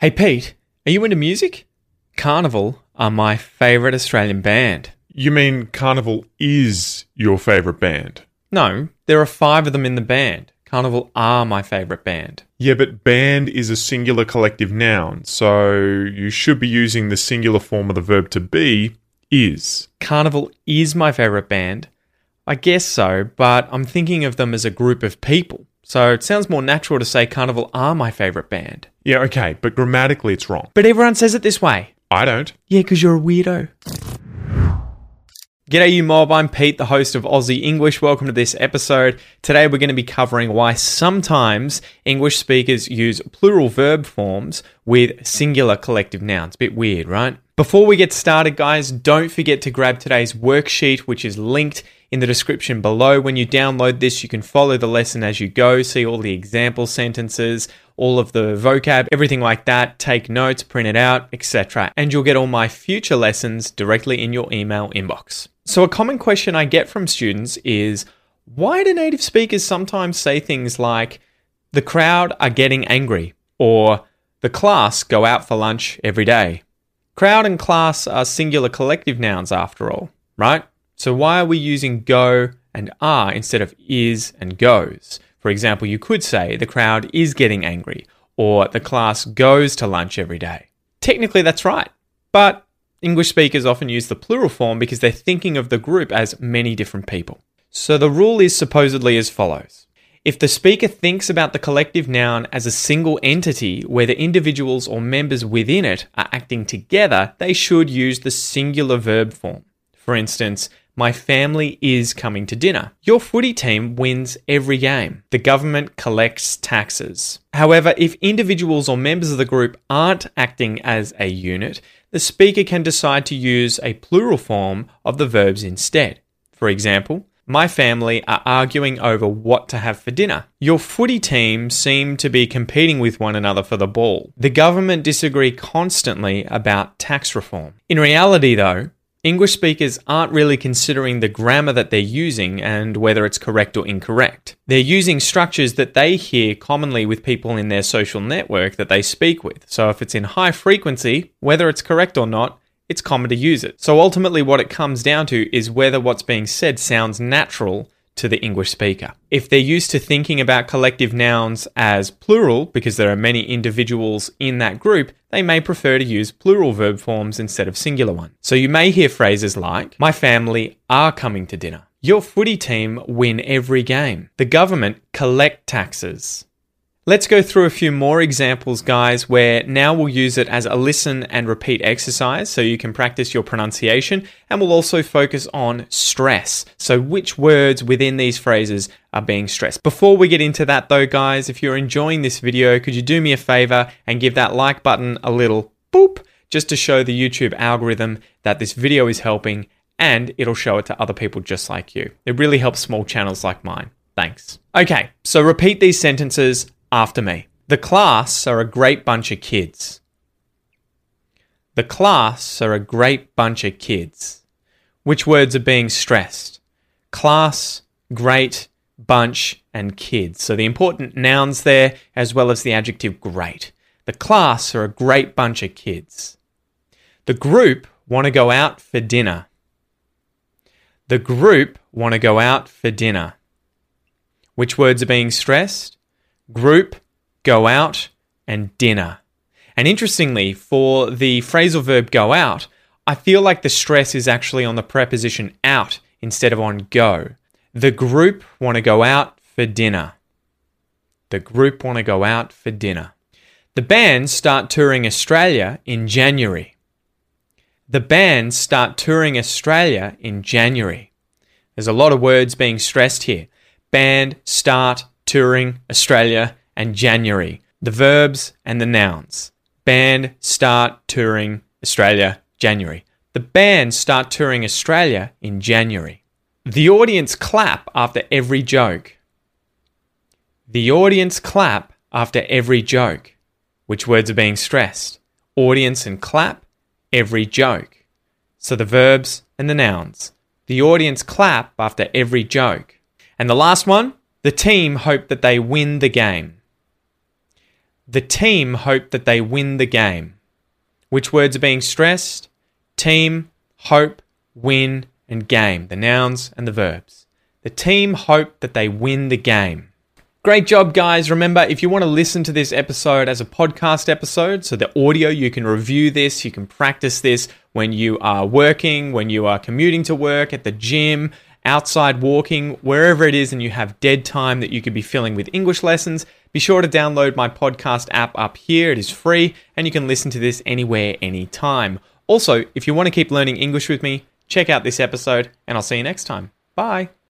Hey Pete, are you into music? Carnival are my favourite Australian band. You mean Carnival is your favourite band? No, there are five of them in the band. Carnival are my favourite band. Yeah, but band is a singular collective noun, so you should be using the singular form of the verb to be, is. Carnival is my favourite band. I guess so, but I'm thinking of them as a group of people. So it sounds more natural to say Carnival are my favourite band. Yeah, okay, but grammatically it's wrong. But everyone says it this way. I don't. Yeah, because you're a weirdo. G'day, you mob. I'm Pete, the host of Aussie English. Welcome to this episode. Today, we're going to be covering why sometimes English speakers use plural verb forms with singular collective nouns. Bit weird, right? Before we get started, guys, don't forget to grab today's worksheet, which is linked in the description below. When you download this, you can follow the lesson as you go, see all the example sentences, all of the vocab, everything like that. Take notes, print it out, etc. And you'll get all my future lessons directly in your email inbox. So, a common question I get from students is why do native speakers sometimes say things like, the crowd are getting angry, or the class go out for lunch every day? Crowd and class are singular collective nouns after all, right? So, why are we using go and are instead of is and goes? For example, you could say the crowd is getting angry or the class goes to lunch every day. Technically, that's right. But English speakers often use the plural form because they're thinking of the group as many different people. So the rule is supposedly as follows. If the speaker thinks about the collective noun as a single entity where the individuals or members within it are acting together, they should use the singular verb form. For instance, my family is coming to dinner. Your footy team wins every game. The government collects taxes. However, if individuals or members of the group aren't acting as a unit, the speaker can decide to use a plural form of the verbs instead. For example, my family are arguing over what to have for dinner. Your footy team seem to be competing with one another for the ball. The government disagree constantly about tax reform. In reality, though, English speakers aren't really considering the grammar that they're using and whether it's correct or incorrect. They're using structures that they hear commonly with people in their social network that they speak with. So if it's in high frequency, whether it's correct or not, it's common to use it. So ultimately, what it comes down to is whether what's being said sounds natural to the English speaker. If they're used to thinking about collective nouns as plural, because there are many individuals in that group, they may prefer to use plural verb forms instead of singular ones. So you may hear phrases like, My family are coming to dinner. Your footy team win every game. The government collect taxes. Let's go through a few more examples, guys, where now we'll use it as a listen and repeat exercise so you can practice your pronunciation. And we'll also focus on stress. So, which words within these phrases are being stressed. Before we get into that, though, guys, if you're enjoying this video, could you do me a favor and give that like button a little boop just to show the YouTube algorithm that this video is helping and it'll show it to other people just like you. It really helps small channels like mine. Thanks. Okay, so repeat these sentences after me. The class are a great bunch of kids. The class are a great bunch of kids. Which words are being stressed? Class, great, bunch, and kids. So the important nouns there, as well as the adjective great. The class are a great bunch of kids. The group want to go out for dinner. The group want to go out for dinner. Which words are being stressed? Group, go out, and dinner. And interestingly, for the phrasal verb go out, I feel like the stress is actually on the preposition out instead of on go. The group want to go out for dinner. The group want to go out for dinner. The band start touring Australia in January. The band start touring Australia in January. There's a lot of words being stressed here. Band, start, touring, Australia, and January. The verbs and the nouns. Band start touring Australia, January. The band start touring Australia in January. The audience clap after every joke. The audience clap after every joke. Which words are being stressed? Audience and clap, every joke. So the verbs and the nouns. The audience clap after every joke. And the last one, the team hope that they win the game. The team hope that they win the game. Which words are being stressed? Team, hope, win, and game. The nouns and the verbs. The team hope that they win the game. Great job, guys. Remember, if you want to listen to this episode as a podcast episode, so the audio, you can review this, you can practice this when you are working, when you are commuting to work, at the gym, outside walking, wherever it is, and you have dead time that you could be filling with English lessons. Be sure to download my podcast app up here. It is free, and you can listen to this anywhere, anytime. Also, if you want to keep learning English with me, check out this episode, and I'll see you next time. Bye.